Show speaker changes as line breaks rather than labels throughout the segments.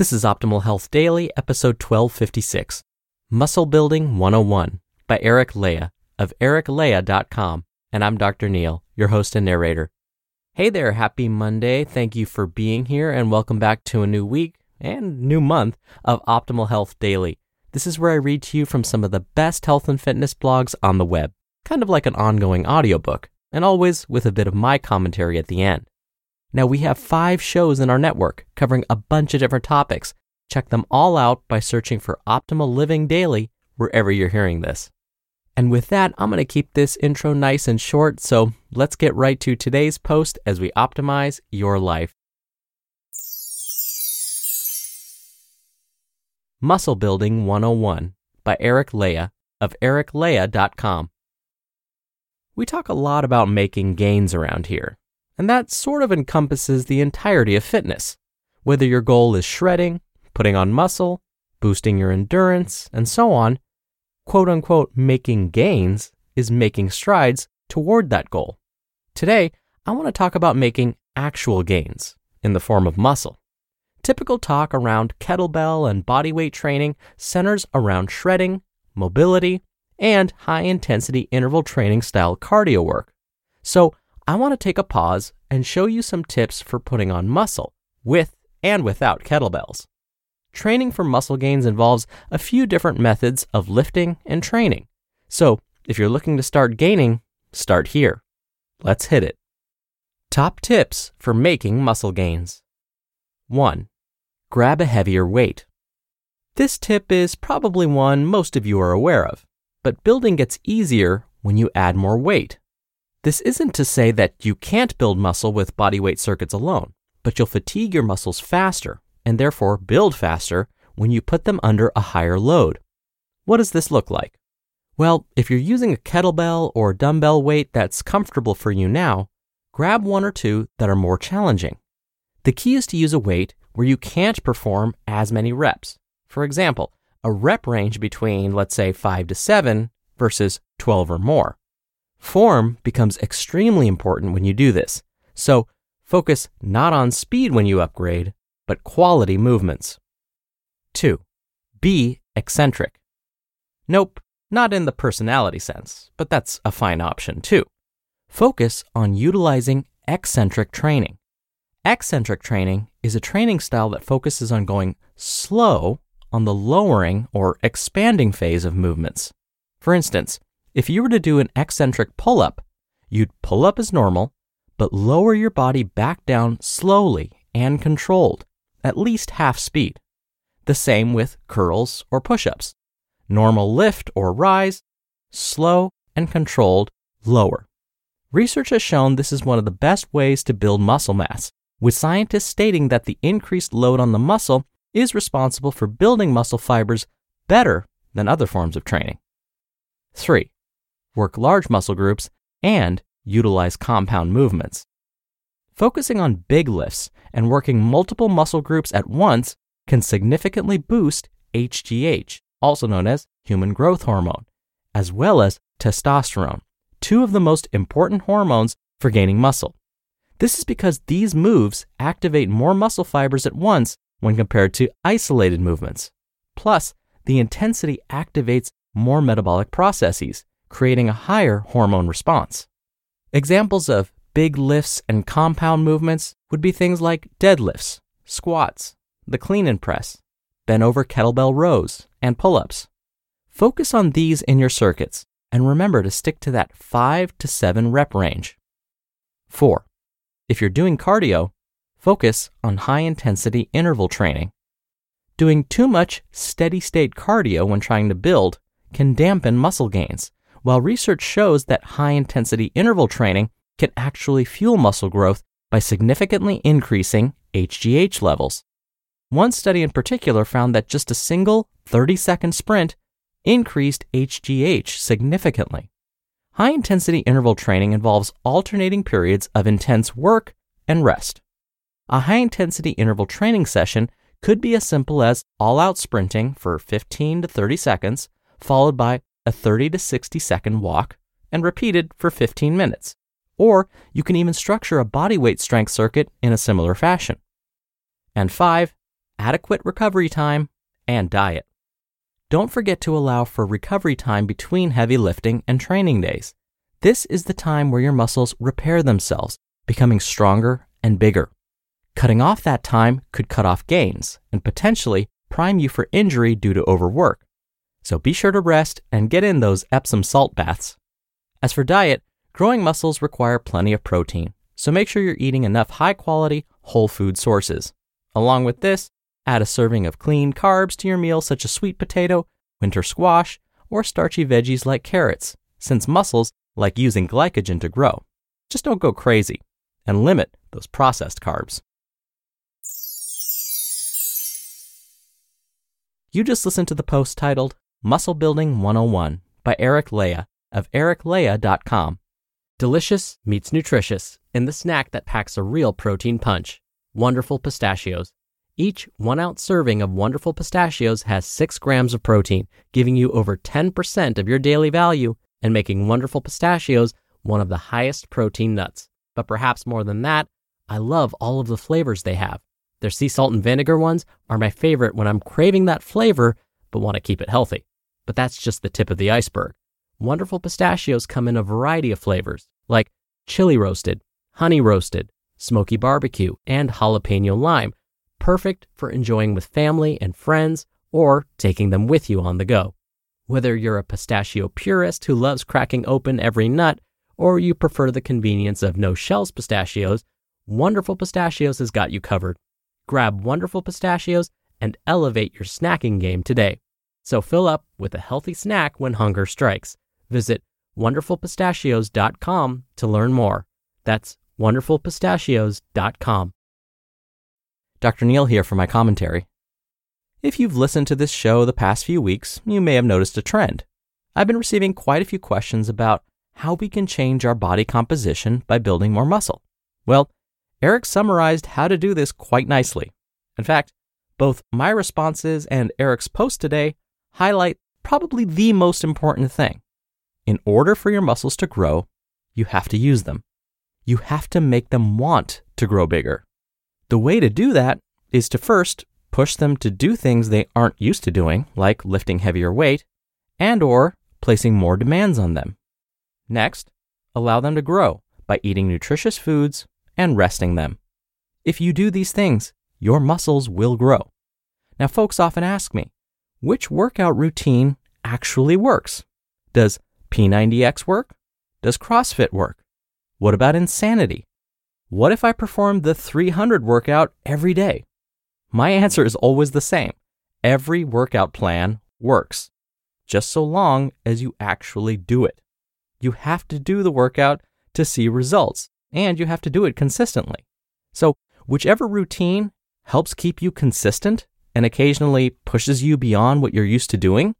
This is Optimal Health Daily, episode 1256 Muscle Building 101 by Eric Leija of ericleija.com. And I'm Dr. Neal, your host and narrator. Hey there, happy Monday. Thank you for being here and welcome back to a new week and new month of Optimal Health Daily. This is where I read to you from some of the best health and fitness blogs on the web, kind of like an ongoing audiobook, and always with a bit of my commentary at the end. Now, we have five shows in our network covering a bunch of different topics. Check them all out by searching for Optimal Living Daily wherever you're hearing this. And with that, I'm going to keep this intro nice and short, so let's get right to today's post as we optimize your life. Muscle Building 101 by Eric Leija of ericleija.com. We talk a lot about making gains around here, and that sort of encompasses the entirety of fitness. Whether your goal is shredding, putting on muscle, boosting your endurance, and so on, quote unquote making gains is making strides toward that goal. Today, I want to talk about making actual gains in the form of muscle. Typical talk around kettlebell and bodyweight training centers around shredding, mobility, and high intensity interval training style cardio work. So, I want to take a pause and show you some tips for putting on muscle with and without kettlebells. Training for muscle gains involves a few different methods of lifting and training. So, if you're looking to start gaining, start here. Let's hit it. Top tips for making muscle gains. 1. Grab a heavier weight. This tip is probably one most of you are aware of, but building gets easier when you add more weight. This isn't to say that you can't build muscle with bodyweight circuits alone, but you'll fatigue your muscles faster and therefore build faster when you put them under a higher load. What does this look like? Well, if you're using a kettlebell or dumbbell weight that's comfortable for you now, grab one or two that are more challenging. The key is to use a weight where you can't perform as many reps. For example, a rep range between, let's say, 5 to 7 versus 12 or more. Form becomes extremely important when you do this, so focus not on speed when you upgrade, but quality movements. 2. Be eccentric. Nope, not in the personality sense, but that's a fine option too. Focus on utilizing eccentric training. Eccentric training is a training style that focuses on going slow on the lowering or expanding phase of movements. For instance, if you were to do an eccentric pull up, you'd pull up as normal, but lower your body back down slowly and controlled, at least half speed. The same with curls or push ups. Normal lift or rise, slow and controlled lower. Research has shown this is one of the best ways to build muscle mass, with scientists stating that the increased load on the muscle is responsible for building muscle fibers better than other forms of training. 3. Work large muscle groups and utilize compound movements. Focusing on big lifts and working multiple muscle groups at once can significantly boost HGH, also known as human growth hormone, as well as testosterone, two of the most important hormones for gaining muscle. This is because these moves activate more muscle fibers at once when compared to isolated movements. Plus, the intensity activates more metabolic processes, creating a higher hormone response. Examples of big lifts and compound movements would be things like deadlifts, squats, the clean and press, bent over kettlebell rows, and pull ups. Focus on these in your circuits and remember to stick to that 5 to 7 rep range. 4. If you're doing cardio, focus on high intensity interval training. Doing too much steady state cardio when trying to build can dampen muscle gains, while research shows that high intensity interval training can actually fuel muscle growth by significantly increasing HGH levels. One study in particular found that just a single 30 second sprint increased HGH significantly. High intensity interval training involves alternating periods of intense work and rest. A high intensity interval training session could be as simple as all out sprinting for 15 to 30 seconds, followed by a 30 to 60 second walk, and repeated for 15 minutes. Or you can even structure a body weight strength circuit in a similar fashion. And five, adequate recovery time and diet. Don't forget to allow for recovery time between heavy lifting and training days. This is the time where your muscles repair themselves, becoming stronger and bigger. Cutting off that time could cut off gains and potentially prime you for injury due to overwork. So be sure to rest and get in those Epsom salt baths. As for diet, growing muscles require plenty of protein, so make sure you're eating enough high quality, whole food sources. Along with this, Add a serving of clean carbs to your meal, such as sweet potato, winter squash, or starchy veggies like carrots, since muscles like using glycogen to grow. Just don't go crazy and limit those processed carbs. You just listened to the post titled Muscle Building 101 by Eric Leija of ericleija.com. Delicious meets nutritious in the snack that packs a real protein punch. Wonderful pistachios. Each one ounce serving of wonderful pistachios has 6 grams of protein, giving you over 10% of your daily value and making wonderful pistachios one of the highest protein nuts. But perhaps more than that, I love all of the flavors they have. Their sea salt and vinegar ones are my favorite when I'm craving that flavor but want to keep it healthy. But that's just the tip of the iceberg. Wonderful pistachios come in a variety of flavors, like chili roasted, honey roasted, smoky barbecue, and jalapeno lime, perfect for enjoying with family and friends or taking them with you on the go. Whether you're a pistachio purist who loves cracking open every nut, or you prefer the convenience of no shells pistachios, Wonderful Pistachios has got you covered. Grab Wonderful Pistachios and elevate your snacking game today. So fill up with a healthy snack when hunger strikes. Visit wonderfulpistachios.com to learn more. That's wonderfulpistachios.com. Dr. Neal here for my commentary. If you've listened to this show the past few weeks, you may have noticed a trend. I've been receiving quite a few questions about how we can change our body composition by building more muscle. Well, Eric summarized how to do this quite nicely. In fact, both my responses and Eric's post today highlight probably the most important thing. In order for your muscles to grow, you have to use them. You have to make them want to grow bigger. The way to do that is to first push them to do things they aren't used to doing, like lifting heavier weight, and or placing more demands on them. Next, allow them to grow by eating nutritious foods and resting them. If you do these things, your muscles will grow. Now, folks often ask me, which workout routine actually works? Does P90X work? Does CrossFit work? What about insanity? What if I performed the 300 workout every day? My answer is always the same. Every workout plan works, just so long as you actually do it. You have to do the workout to see results, and you have to do it consistently. So, whichever routine helps keep you consistent and occasionally pushes you beyond what you're used to doing,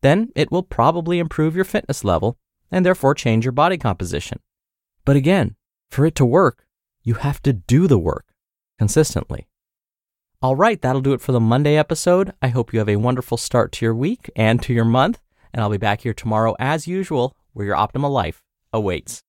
then it will probably improve your fitness level and therefore change your body composition. But again, for it to work, you have to do the work consistently. All right, that'll do it for the Monday episode. I hope you have a wonderful start to your week and to your month, and I'll be back here tomorrow as usual where your optimal life awaits.